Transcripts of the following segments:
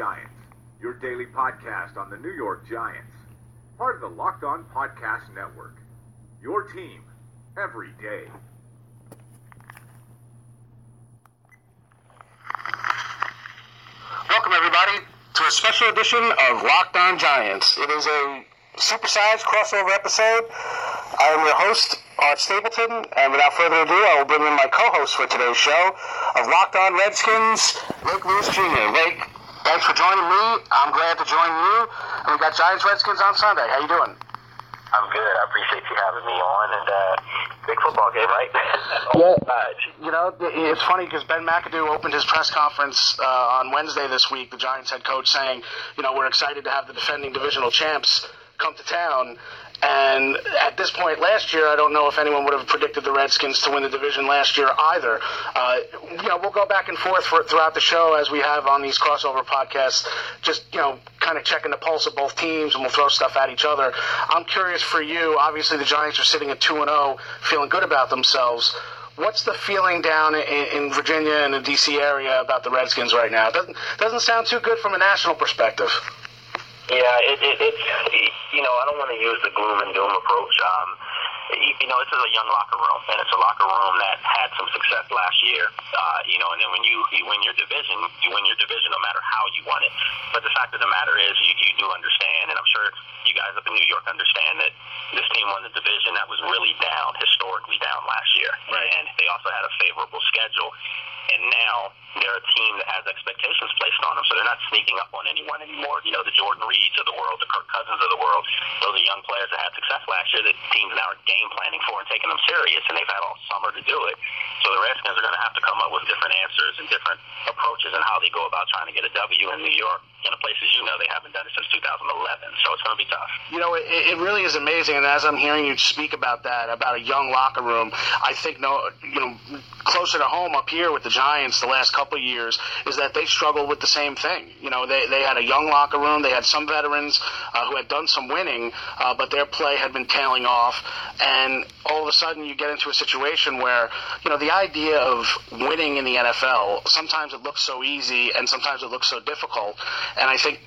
Giants, your daily podcast on the New York Giants. Part of the Locked On Podcast Network. Your team every day. Welcome, everybody, to a special edition of Locked On Giants. It is a supersized crossover episode. I am your host, Art Stapleton, and without further ado, I will bring in my co-host for today's show of Locked On Redskins, Lake Lewis Jr. Lake, thanks for joining me. I'm glad to join you. And we got Giants Redskins on Sunday. How you doing? I'm good. I appreciate you having me on, and uh, big football game, right? Yeah. You know, it's funny because Ben McAdoo opened his press conference uh, on Wednesday this week, the Giants head coach, saying, you know, we're excited to have the defending divisional champs come to town. And at this point last year, I don't know if anyone would have predicted the Redskins to win the division last year either. Uh, you know, we'll go back and forth for, throughout the show as we have on these crossover podcasts, just, you know, kind of checking the pulse of both teams and we'll throw stuff at each other. I'm curious for you. Obviously, the Giants are sitting at 2 and 0, feeling good about themselves. What's the feeling down in, in Virginia and the D.C. area about the Redskins right now? Doesn't doesn't sound too good from a national perspective. Yeah, it, it, it's you know I don't want to use the gloom and doom approach. Um, you, you know, this is a young locker room, and it's a locker room that had some success last year. Uh, you know, and then when you, you win your division, you win your division no matter how you won it. But the fact of the matter is, you, you do understand, and I'm sure you guys up in New York understand that this team won the division that was really down, historically down last year. Right. And they also had a favorable schedule. And now they're a team that has expectations placed on them, so they're not sneaking up on anyone anymore. You know, the Jordan Reeds of the world, the Kirk Cousins of the world, those are young players that had success last year that teams now are game planning for and taking them serious, and they've had all summer to do it. So the Redskins are going to have to come up with different answers and different approaches and how they go about trying to get a W in New York in a place, as you know, they haven't done it since 2011. So it's going to be tough. You know, it, it really is amazing. And as I'm hearing you speak about that, about a young locker room, I think no, you know, closer to home up here with the Giants the last couple of years is that they struggled with the same thing. You know, they they had a young locker room. They had some veterans uh, who had done some winning, uh, but their play had been tailing off. And all of a sudden, you get into a situation where you know the idea of winning in the NFL sometimes it looks so easy, and sometimes it looks so difficult. And I think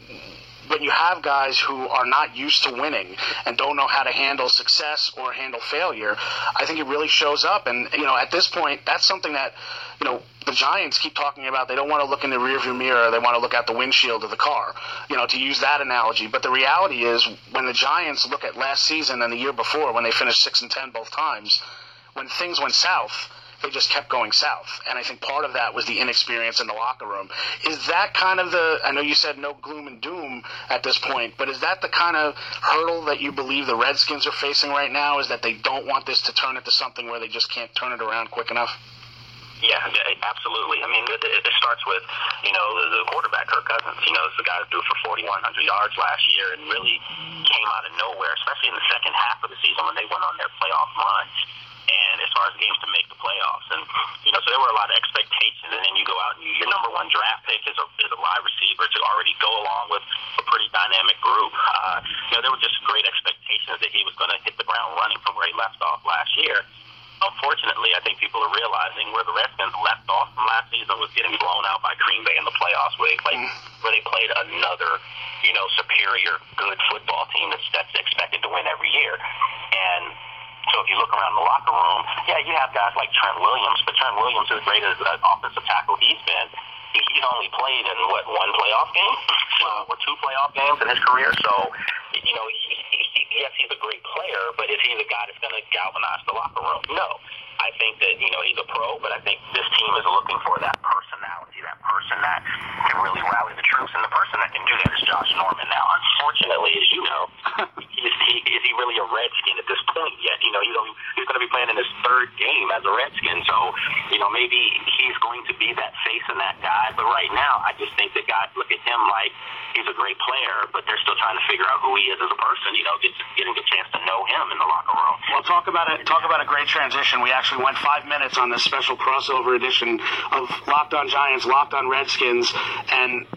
when you have guys who are not used to winning and don't know how to handle success or handle failure, I think it really shows up. And you know, at this point, that's something that you know the Giants keep talking about. They don't want to look in the rearview mirror; they want to look out the windshield of the car. You know, to use that analogy. But the reality is, when the Giants look at last season and the year before, when they finished six and ten both times, when things went south they just kept going south. And I think part of that was the inexperience in the locker room. Is that kind of the, I know you said no gloom and doom at this point, but is that the kind of hurdle that you believe the Redskins are facing right now? Is that they don't want this to turn into something where they just can't turn it around quick enough? Yeah, absolutely. I mean, it, it starts with, you know, the, the quarterback, Kirk Cousins. You know, the guy who threw for 4,100 yards last year and really came out of nowhere, especially in the second half of the season when they went on their playoff run as far as games to make the playoffs. And you know, so there were a lot of expectations. And then you go out and your number one draft pick is a is a wide receiver to already go along with a pretty dynamic group. Uh, you know, there were just great expectations that he was going to hit the ground running from where he left off last year. Unfortunately, I think people are realizing where the Redskins left off from last season was getting blown out by Green Bay in the playoffs, where they played, where they played another, you know, superior, good football team that's, that's expected to win every year. And so if you look around the locker room, yeah, you have guys like Trent Williams, but Trent Williams, as great as an offensive tackle he's been, he's only played in what one playoff game uh, or two playoff games in his career. So you know, he, he, yes, he's a great player, but is he the guy that's going to galvanize the locker room? No. I think that you know he's a pro, but I think this team is looking for that personality, that person that can really rally the troops, and the person that can do that is Josh Norman. Now, unfortunately, as you know, is he is he really a Redskin at this point yet? You know, he's only, he's going to be playing in his third game as a Redskin, so you know, maybe he's going to be that face and that guy. But right now, I just think that guys look at him like he's a great player, but they're still trying to figure out who he is as a person. You know, get, getting a chance to know him in the locker room. Well, talk about it. Talk about a great transition. We actually went five minutes on this special crossover edition of Locked On Giants, Locked On Redskins, and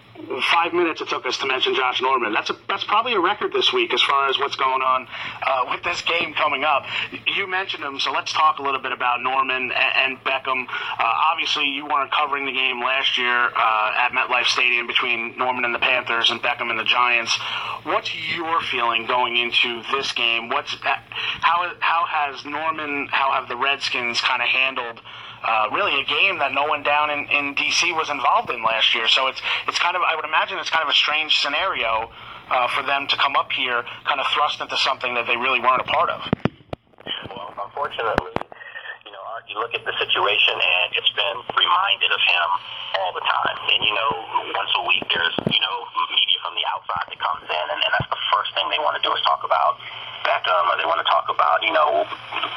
five minutes it took us to mention Josh Norman. That's a that's probably a record this week as far as what's going on uh, with this game coming up. You mentioned him, so let's talk a little bit about Norman and, and Beckham. Uh, obviously, you weren't covering the game last year uh, at MetLife Stadium between Norman and the Panthers and Beckham and the Giants. What's your feeling going into this game? What's how how has Norman? How have the Redskins kind of handled? Uh, really a game that no one down in, in DC was involved in last year. So it's it's kind of I would imagine it's kind of a strange scenario uh, for them to come up here, kind of thrust into something that they really weren't a part of. Well, unfortunately, you look at the situation and it's been reminded of him all the time. And you know, once a week there's you know media from the outside that comes in, and, and that's the first thing they want to do is talk about Beckham, or they want to talk about, you know,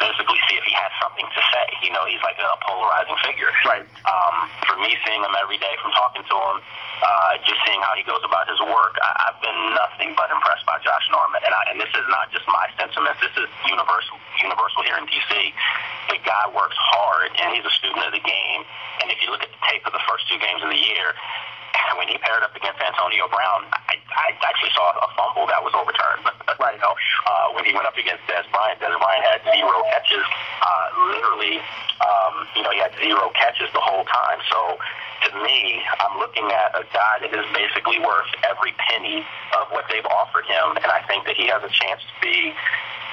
basically see if he has something to say. You know, he's like a polarizing figure. Right. Um, for me, seeing him every day from talking to him, uh, just seeing how he goes about his work, I, I've been nothing but impressed by Josh Norman. And, I, and this is not just my sentiments; this is universal, universal here in DC. The guy works hard, and he's a student of the game. And if you look at the tape of the first two games of the year, when he paired up against Antonio Brown, I, I actually saw a fumble that was overturned. But right, you know, uh, when he went up against Dez Bryant, Dez Bryant had zero catches. Uh, literally, um, you know, he had zero catches the whole time. So to me, I'm looking at a guy that is basically worth every penny of what they've offered him, and I think that he has a chance to be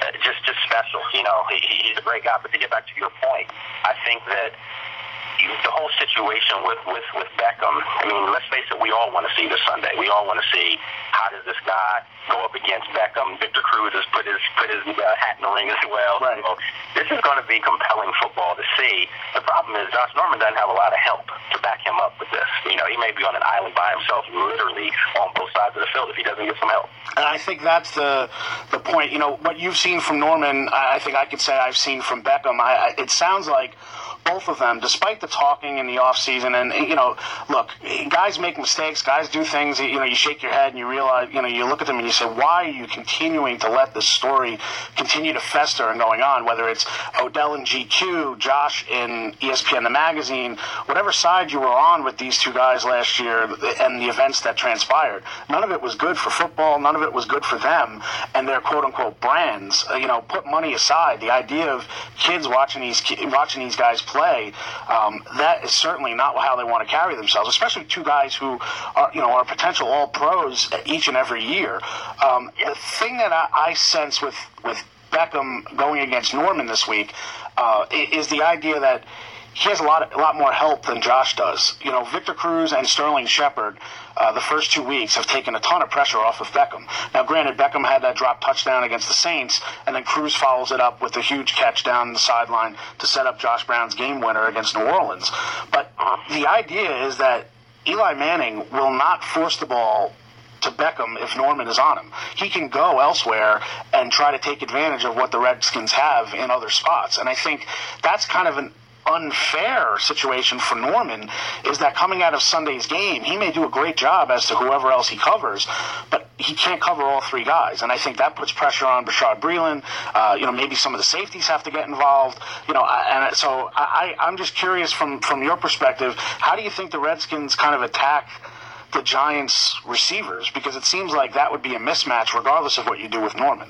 uh, just just special. You know, he, he's a great guy. But to get back to your point, I think that the whole situation with, with, with Beckham, I mean, let's face it, we all want to see this Sunday. We all want to see how does this guy go up against Beckham. Victor Cruz has put his put his uh, hat in the ring as well. Right. So this is going to be compelling football to see. The problem is Josh Norman doesn't have a lot of help to back him up with this. You know, he may be on an island by himself, literally on both sides of the field if he doesn't get some help. And I think that's the the point. You know, what you've seen from Norman, I think I could say I've seen from Beckham. I, I, it sounds like both of them, despite the talking in the off season, and you know, look, guys make mistakes, guys do things. You know, you shake your head and you realize, you know, you look at them and you say, why are you continuing to let this story continue to fester and going on? Whether it's Odell and GQ, Josh in ESPN the magazine, whatever side you were on with these two guys last year and the events that transpired, none of it was good for football. None of it was good for them and their quote unquote brands. You know, put money aside. The idea of kids watching these watching these guys play, um, that is certainly not how they want to carry themselves. Especially two guys who are you know are potential all pros each and every year. Um, the thing that I, I sense with with Beckham going against Norman this week uh, is the idea that he has a lot, a lot more help than Josh does. You know, Victor Cruz and Sterling Shepard, uh, the first two weeks have taken a ton of pressure off of Beckham. Now, granted, Beckham had that drop touchdown against the Saints, and then Cruz follows it up with a huge catch down the sideline to set up Josh Brown's game winner against New Orleans. But the idea is that Eli Manning will not force the ball to Beckham if Norman is on him. He can go elsewhere and try to take advantage of what the Redskins have in other spots. And I think that's kind of an unfair situation for Norman is that coming out of Sunday's game, he may do a great job as to whoever else he covers, but he can't cover all three guys. And I think that puts pressure on Bashaud Breeland. Uh, you know, maybe some of the safeties have to get involved. You know, and so I, I'm just curious from, from your perspective, how do you think the Redskins kind of attack the Giants receivers? Because it seems like that would be a mismatch regardless of what you do with Norman.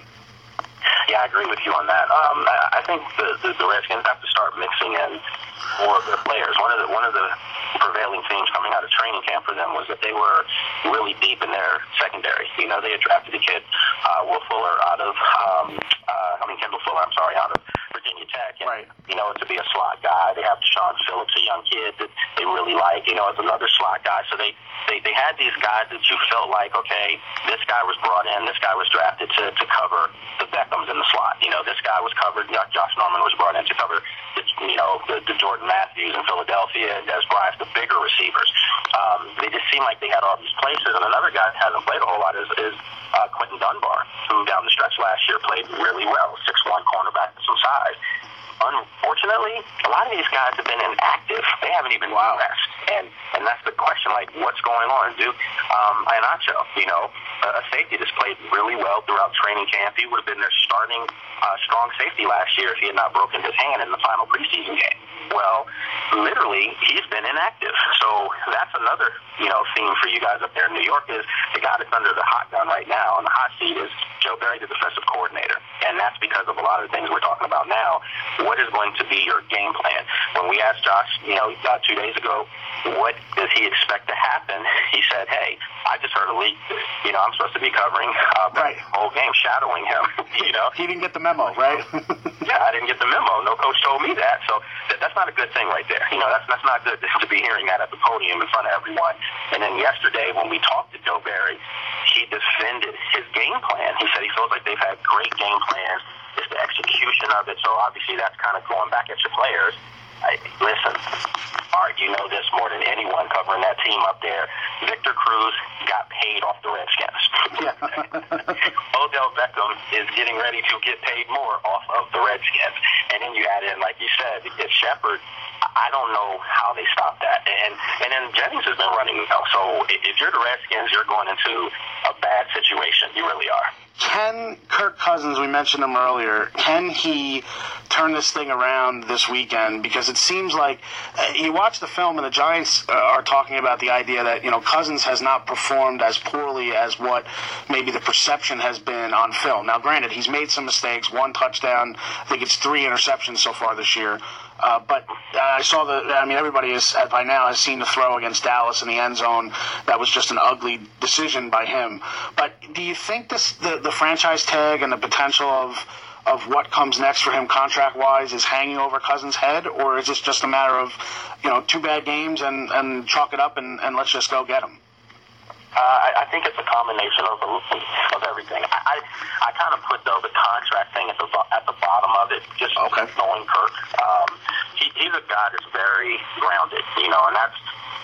Yeah, I agree with you on that. Um, I think the, the, the Redskins have to start mixing in more of their players. One of the one of the prevailing themes coming out of training camp for them was that they were really deep in their secondary. You know, they had drafted a kid, uh, Will Fuller, out of um, uh, I mean Kendall Fuller. I'm sorry, out of Virginia Tech. And, right. You know, to be a slot guy, they have Dashaun Phillips, a young kid that they really like. You know, as another slot guy. So they they they had these guys that you felt like, okay, this guy was brought in, this guy was drafted to to cover the Beckhams in the slot. You know, this guy was covered. Josh Norman was brought in to cover, the, you know, the, the Jordan Matthews in Philadelphia and Dez Bryant, the bigger receivers. Um, they just seemed like they had all these places. And another guy that hasn't played a whole lot is, is uh, Quinton Dunbar, who down the stretch last year played really well, six one cornerback with some size. Unfortunately, a lot of these guys have been inactive. They haven't even wow. rest. And and that's the question, like, what's going on? Duke um, you know, a safety that's played really well throughout training camp. He would have been their starting uh, strong safety last year if he had not broken his hand in the final preseason game. Well, literally, he's been inactive. So that's another, you know, theme for you guys up there in New York is the guy that's under the hot gun right now, and the hot seat is Joe Barry, the defensive coordinator. And that's because of a lot of the things we're talking about now. What is going to be your game plan? When we asked Josh, you know, about two days ago, what does he expect to happen? He said, hey, I just heard a leak. You know, I'm supposed to be covering uh, the right. whole game, shadowing him. You know, he didn't get the memo, right? yeah, I didn't get the memo. No coach told me that. So th- that's not a good thing right there. You know, that's that's not good to be hearing that at the podium in front of everyone. And then yesterday, when we talked to Joe Barry, he defended his game plan. He said he feels like they've had great game plans. It's the execution of it. So obviously, that's kind of going back at your players. I, listen, Art, you know this more than anyone covering that team up there. Victor Cruz got paid off the Redskins. Odell Beckham is getting ready to get paid more off of the Redskins. And then you add in, like you said, it's Shepard. I don't know how they stop that. And and then Jennings has been running. So if you're the Redskins, you're going into a bad situation. You really are can Kirk Cousins, we mentioned him earlier, can he turn this thing around this weekend? Because it seems like uh, you watch the film and the Giants uh, are talking about the idea that, you know, Cousins has not performed as poorly as what maybe the perception has been on film. Now, granted, he's made some mistakes, one touchdown, I think it's three interceptions so far this year. Uh, but uh, I saw the. I mean, everybody is by now has seen the throw against Dallas in the end zone. That was just an ugly decision by him. But do you think this the, the franchise tag and the potential of of what comes next for him contract wise is hanging over Cousins' head, or is this just a matter of you know two bad games and and chalk it up and, and let's just go get him? Uh, I, I think it's a combination of of everything. I I, I kind of put though the contract thing at the at the bottom of it, just okay. knowing Kirk. Um, he, he's a guy that's very grounded, you know, and that's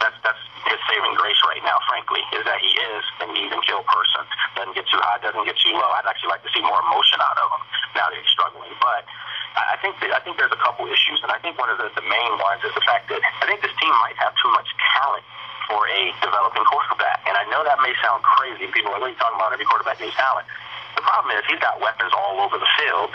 that's that's his saving grace right now. Frankly, is that he is an even kill person. Doesn't get too high, doesn't get too low. I'd actually like to see more emotion out of him now that he's struggling, but. I think that, I think there's a couple issues, and I think one of the, the main ones is the fact that I think this team might have too much talent for a developing quarterback. And I know that may sound crazy. People are really talking about every quarterback needs talent. The problem is he's got weapons all over the field.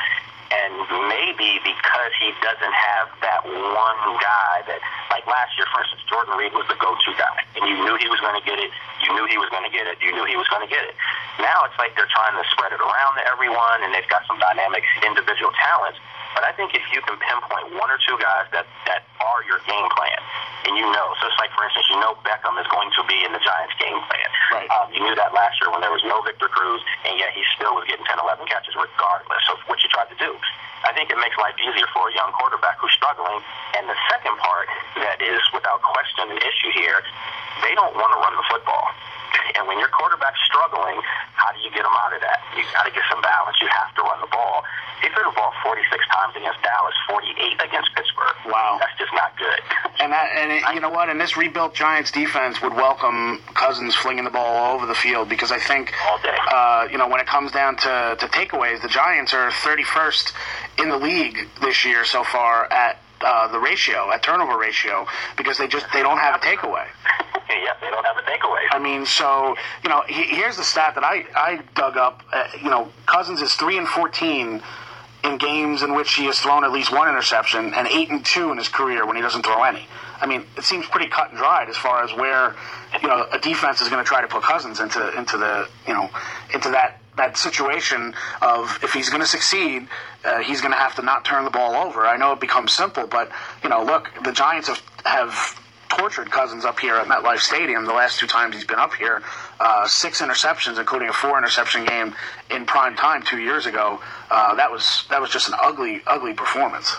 And maybe because he doesn't have that one guy that, like last year, for instance, Jordan Reed was the go-to guy, and you knew he was going to get it. You knew he was going to get it. You knew he was going to get it. Now it's like they're trying to spread it around to everyone, and they've got some dynamic individual talents. But I think if you can pinpoint one or two guys that, that are your game plan, and you know, so it's like, for instance, you know Beckham is going to be in the Giants' game plan. Right. Um, you knew that last year when there was no Victor Cruz, and yet he still was getting 10, 11 catches regardless of what you tried to do. I think it makes life easier for a young quarterback who's struggling. And the second part that is, without question, an issue here, they don't want to run the football. And when your quarterback's struggling, how do you get them out of that? You got to get some balance. You have to run the ball. He threw the ball 46 times against Dallas, 48 against Pittsburgh. Wow, that's just not good. And that, and it, you know what? And this rebuilt Giants defense would welcome Cousins flinging the ball all over the field because I think, uh, you know, when it comes down to, to takeaways, the Giants are 31st in the league this year so far at uh, the ratio, at turnover ratio, because they just they don't have a takeaway. Yeah, they don't have a takeaway. I mean, so you know, he, here's the stat that I I dug up. Uh, you know, Cousins is three and fourteen in games in which he has thrown at least one interception, and eight and two in his career when he doesn't throw any. I mean, it seems pretty cut and dried as far as where you know a defense is going to try to put Cousins into into the you know into that that situation of if he's going to succeed, uh, he's going to have to not turn the ball over. I know it becomes simple, but you know, look, the Giants have have tortured Cousins up here at MetLife Stadium the last two times he's been up here. Uh, six interceptions, including a four interception game in prime time two years ago. Uh, that was that was just an ugly, ugly performance.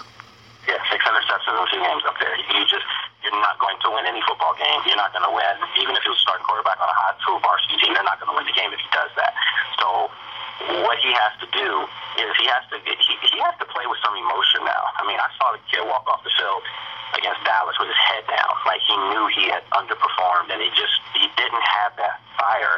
Yeah, six interceptions in two games up there. You just you're not going to win any football game. You're not going to win, even if he was starting quarterback on a high school varsity team. They're not going to win the game if he does that. So what he has to do is he has to he, he has to play with some emotion now. I mean, I saw the kid walk off the field against Dallas with his head down, like he knew he had underperformed, and he just he didn't have that fire.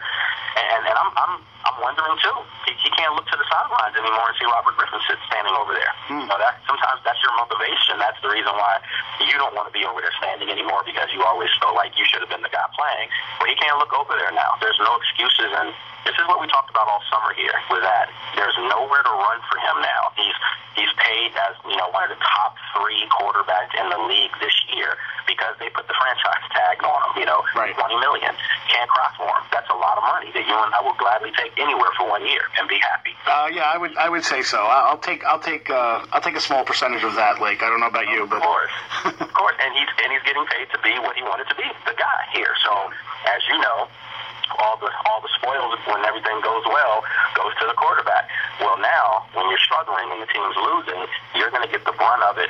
And, and I'm I'm I'm wondering too. He, he can't look to the sidelines anymore and see Robert Griffin sit standing over there. Hmm. You know, that sometimes that's your motivation. That's the reason why you don't want to be over there standing anymore because you always feel like you should have been the guy playing. But he can't look over there now. There's no excuses, and this is what we talked about all summer here. Was that there's nowhere to run for him now. He's he's paid as you know one of the top three quarterbacks in the league this year because they put the franchise tag on him. You know, Right. twenty million. Can't cry for him. That's a lot of money that you and I will gladly take anywhere for one year and be happy. Uh, yeah, I would I would say so. I'll take I'll take uh, I'll take a small percentage of that, Lake. I don't know about you, but Of course, of course, and he's and he's getting paid to be what he wanted to be, the guy here. So, as you know, all the all the spoils when everything goes well goes to the quarterback. Well, now when you're struggling and the team's losing, you're going to get the brunt of it,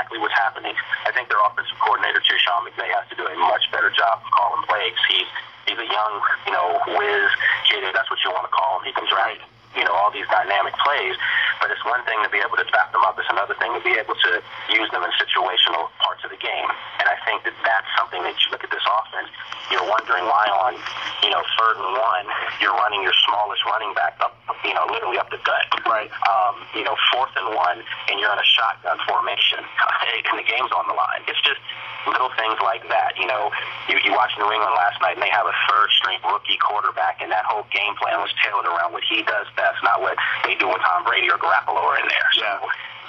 exactly what's happening. I think their offensive coordinator, too, Sean McVay, has to do a much better job of calling plays. He's he's a young, you know, whiz kid. if That's what you want to call him. He comes right you know, all these dynamic plays. But it's one thing to be able to back them up. It's another thing to be able to use them in situational parts of the game. And I think that that's something that you look at this offense, you're wondering why on, you know, third and one, you're running your smallest running back up, you know, literally up the gut. Right. Um, you know, fourth and one, and you're in a shotgun formation, and the game's on the line. It's just little things like that. You know, you, you watched New England last night, and they have a third-string rookie quarterback, and that whole game plan was tailored around what he not what they do when Tom Brady or Garoppolo are in there. So Yeah.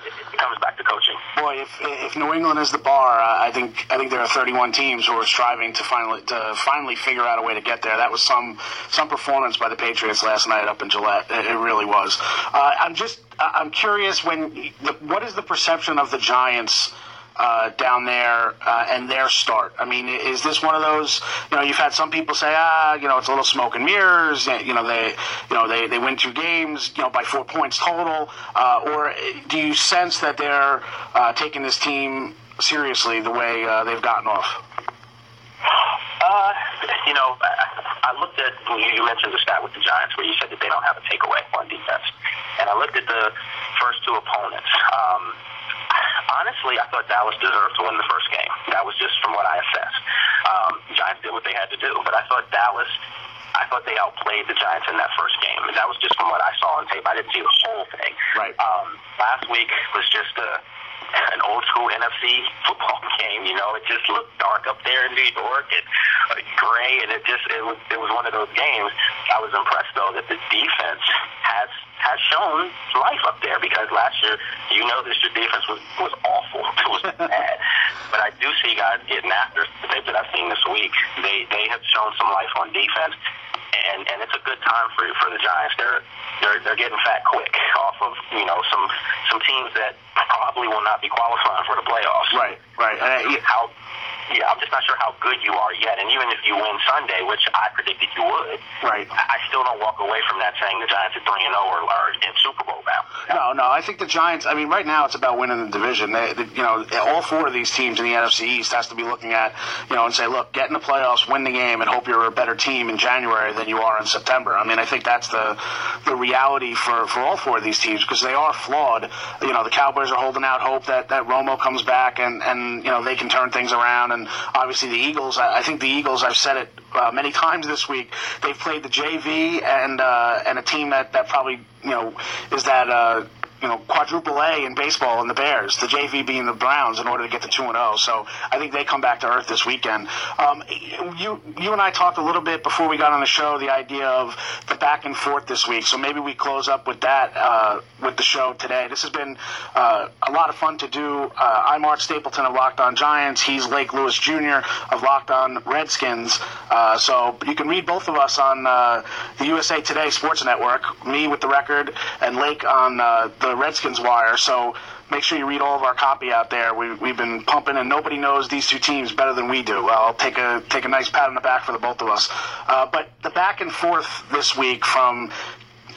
it, it comes back to coaching. boy, if if New England is the bar, I think I think there are 31 teams who are striving to finally to finally figure out a way to get there. That was some some performance by the Patriots last night up in Gillette. It, it really was. Uh, I'm just I'm curious when the, what is the perception of the Giants? Uh, down there uh, and their start? I mean, is this one of those? You know, you've had some people say, ah, you know, it's a little smoke and mirrors. You know, they, you know, they, they win two games, you know, by four points total. Uh, or do you sense that they're uh, taking this team seriously the way uh, they've gotten off? Uh, you know, I, looked at you mentioned the stat with the Giants where you said that they don't have a takeaway on defense, and I looked at the first two opponents. Um, honestly, I thought Dallas deserved to win the first game. That was just from what I assessed. Um, Giants did what they had to do, but I thought Dallas. I thought they outplayed the Giants in that first game, and that was just from what I saw on tape. I didn't see the whole thing. Right. Um, last week was just a an old school NFC football game. You know, it just looked dark up there in New York and uh, gray, and it just it was it was one of those games. I was impressed though that the defense has has shown life up there because last year, you know, this your defense was was awful. It was bad. But I do see guys getting after that I've seen this week. They they have shown some life on defense. And, and it's a good time for for the Giants. They're they're they're getting fat quick off of you know some some teams that probably will not be qualifying for the playoffs. Right, right. Uh, How? Yeah, I'm just not sure how good you are yet. And even if you win Sunday, which I predicted you would, Right. I still don't walk away from that saying the Giants are three and zero or are in Super Bowl now. No, no. I think the Giants. I mean, right now it's about winning the division. They, they, you know, all four of these teams in the NFC East has to be looking at, you know, and say, look, get in the playoffs, win the game, and hope you're a better team in January than you are in September. I mean, I think that's the the reality for for all four of these teams because they are flawed. You know, the Cowboys are holding out hope that that Romo comes back and and you know they can turn things around, and obviously the Eagles. I, I think the Eagles. I've said it uh, many times this week. They've played the JV and uh, and a team that that probably you know is that. Uh, you know, quadruple A in baseball and the Bears, the JV being the Browns, in order to get to two and zero. So I think they come back to earth this weekend. Um, you you and I talked a little bit before we got on the show the idea of the back and forth this week. So maybe we close up with that uh, with the show today. This has been uh, a lot of fun to do. Uh, I'm Art Stapleton of Locked On Giants. He's Lake Lewis Jr. of Locked On Redskins. Uh, so you can read both of us on uh, the USA Today Sports Network. Me with the record and Lake on uh, the Redskins Wire. So make sure you read all of our copy out there. We, we've been pumping, and nobody knows these two teams better than we do. I'll take a take a nice pat on the back for the both of us. Uh, but the back and forth this week from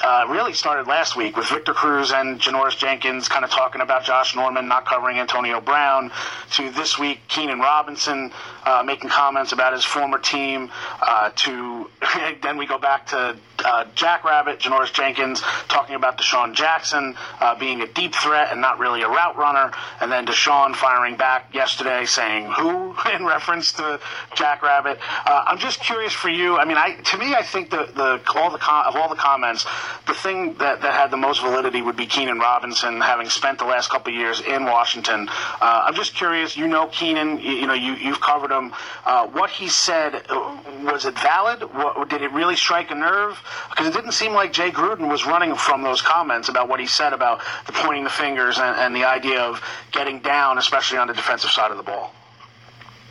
uh, really started last week with Victor Cruz and Janoris Jenkins kind of talking about Josh Norman not covering Antonio Brown, to this week Keenan Robinson uh, making comments about his former team, uh, to then we go back to uh, Jackrabbit, Janoris Jenkins, talking about DeSean Jackson uh, being a deep threat and not really a route runner, and then DeSean firing back yesterday saying who in reference to Jackrabbit. Uh, I'm just curious for you. I mean, I to me, I think the the all the com- of all the comments, the thing that, that had the most validity would be Keenan Robinson, having spent the last couple years in Washington. Uh, I'm just curious. You know Keenan. You, you know you you've covered him. Uh, what he said uh, was it valid? What, did it really strike a nerve? Because it didn't seem like Jay Gruden was running from those comments about what he said about the pointing the fingers and, and the idea of getting down, especially on the defensive side of the ball.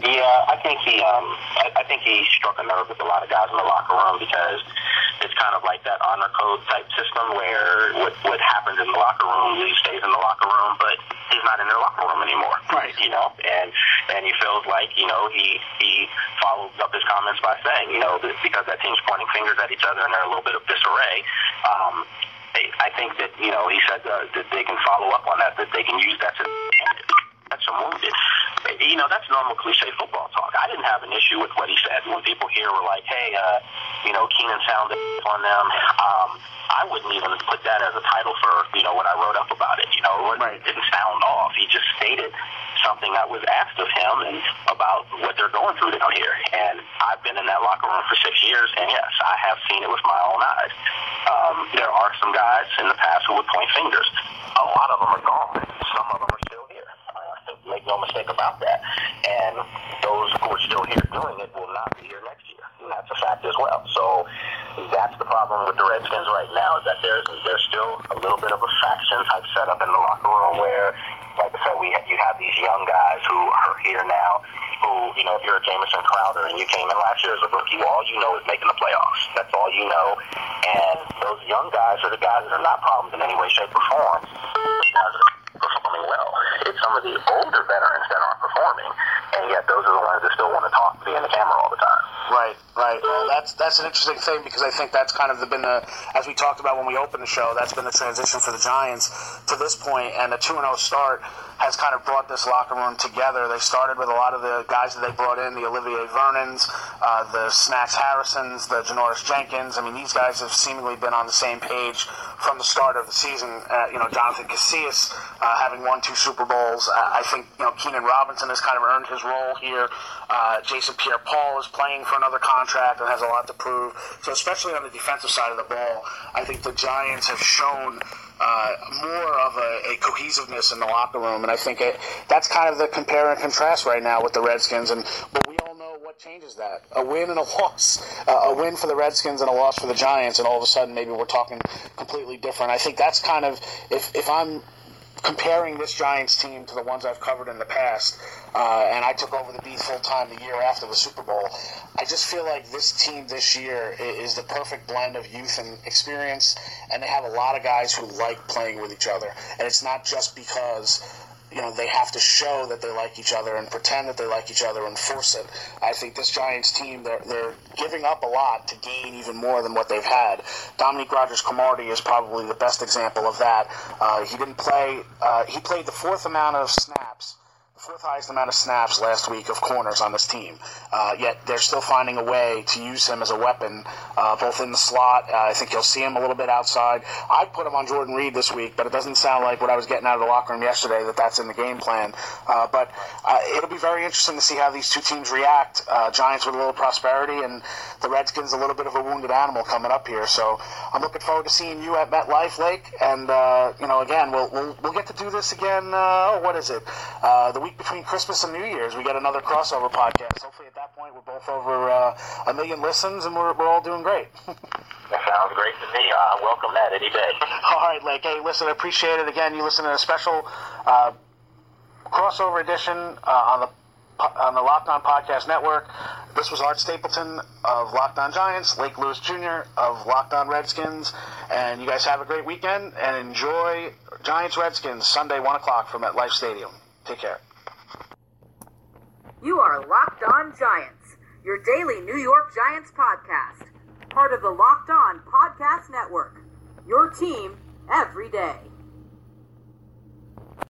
Yeah, I think he, um, I, I think he struck a nerve with a lot of guys in the locker room because it's kind of like that honor code type system where what what happens in the locker room, stays in the locker room, but not in their locker room anymore. Right. You know, and and he feels like you know he he follows up his comments by saying you know because that team's pointing fingers at each other and they're a little bit of disarray. Um, I think that you know he said uh, that they can follow up on that, that they can use that to that's some wounded. You know, that's normal cliche football talk. I didn't have an issue with what he said. When people here were like, hey, uh, you know, Keenan sounded on them, um, I wouldn't even put that as a title for, you know, when I wrote up about it. You know, it Right. didn't sound off. He just stated something that was asked of him and about what they're going through down here. And I've been in that locker room for six years, and yes, I have seen it with my own eyes. Um, there are some guys in the past who would point fingers. A lot of them are gone. Some of them are still here. Uh, make no mistake about that. And those who are still here doing it will not be here next year. And that's a fact as well. So that's the problem with the Redskins right now is that there's there's still a little bit of a faction type setup in the locker room where, like I said, we you have these young guys who are here now. Who you know, if you're a Jamison Crowder and you came in last year as a rookie, all you know is making the playoffs. That's all you know. And those young guys are the guys that are not problems in any way, shape, or form. The guys are some of the older veterans that aren't performing, and yet those are the ones that still want to talk, be in the camera all the time. Right, right. Well, that's that's an interesting thing because I think that's kind of been the as we talked about when we opened the show. That's been the transition for the Giants to this point, and the two and zero start has kind of brought this locker room together. They started with a lot of the guys that they brought in, the Olivier Vernons, uh, the Snacks Harrisons, the Janoris Jenkins. I mean, these guys have seemingly been on the same page from the start of the season. Uh, you know, Jonathan Casillas uh, having won two Super Bowls. Uh, I think you know Keenan Robinson has kind of earned his role here. Uh, Jason Pierre-Paul is playing for another contract and has a lot to prove. So, especially on the defensive side of the ball, I think the Giants have shown uh, more of a, a cohesiveness in the locker room, and I think it, that's kind of the compare and contrast right now with the Redskins. And but we all know what changes that: a win and a loss, uh, a win for the Redskins and a loss for the Giants, and all of a sudden maybe we're talking completely different. I think that's kind of if if I'm comparing this Giants team to the ones I've covered in the past, uh, and I took over the beat full time the year after the Super Bowl, I just feel like this team this year is the perfect blend of youth and experience, and they have a lot of guys who like playing with each other, and it's not just because you know they have to show that they like each other and pretend that they like each other and force it. I think this Giants team they're they're giving up a lot to gain even more than what they've had. Dominique Rodgers Cromartie is probably the best example of that. Uh, he didn't play. Uh, he played the fourth amount of snaps. Fourth highest amount of snaps last week of corners on this team. Uh, yet they're still finding a way to use him as a weapon, uh, both in the slot. Uh, I think you'll see him a little bit outside. I'd put him on Jordan Reed this week, but it doesn't sound like what I was getting out of the locker room yesterday that that's in the game plan. Uh, but uh, it'll be very interesting to see how these two teams react. Uh, Giants with a little prosperity, and the Redskins a little bit of a wounded animal coming up here. So I'm looking forward to seeing you at MetLife Lake, and you know, again, we'll, we'll we'll get to do this again. Oh, what is it? The week between Christmas and New Year's, we get another crossover podcast. Hopefully, at that point, we're both over uh, a million listens, and we're, we're all doing great. That sounds great to me. I welcome that any day. all right, Lake. Hey, listen, I appreciate it. Again, you listen to a special uh, crossover edition uh, on the on the Locked On Podcast Network. This was Art Stapleton of Locked On Giants, Lake Lewis Jr. of Locked On Redskins, and you guys have a great weekend and enjoy Giants Redskins Sunday one o'clock from MetLife Stadium. Take care. You are Locked On Giants, your daily New York Giants podcast. Part of the Locked On Podcast Network. Your team every day.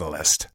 catalyst.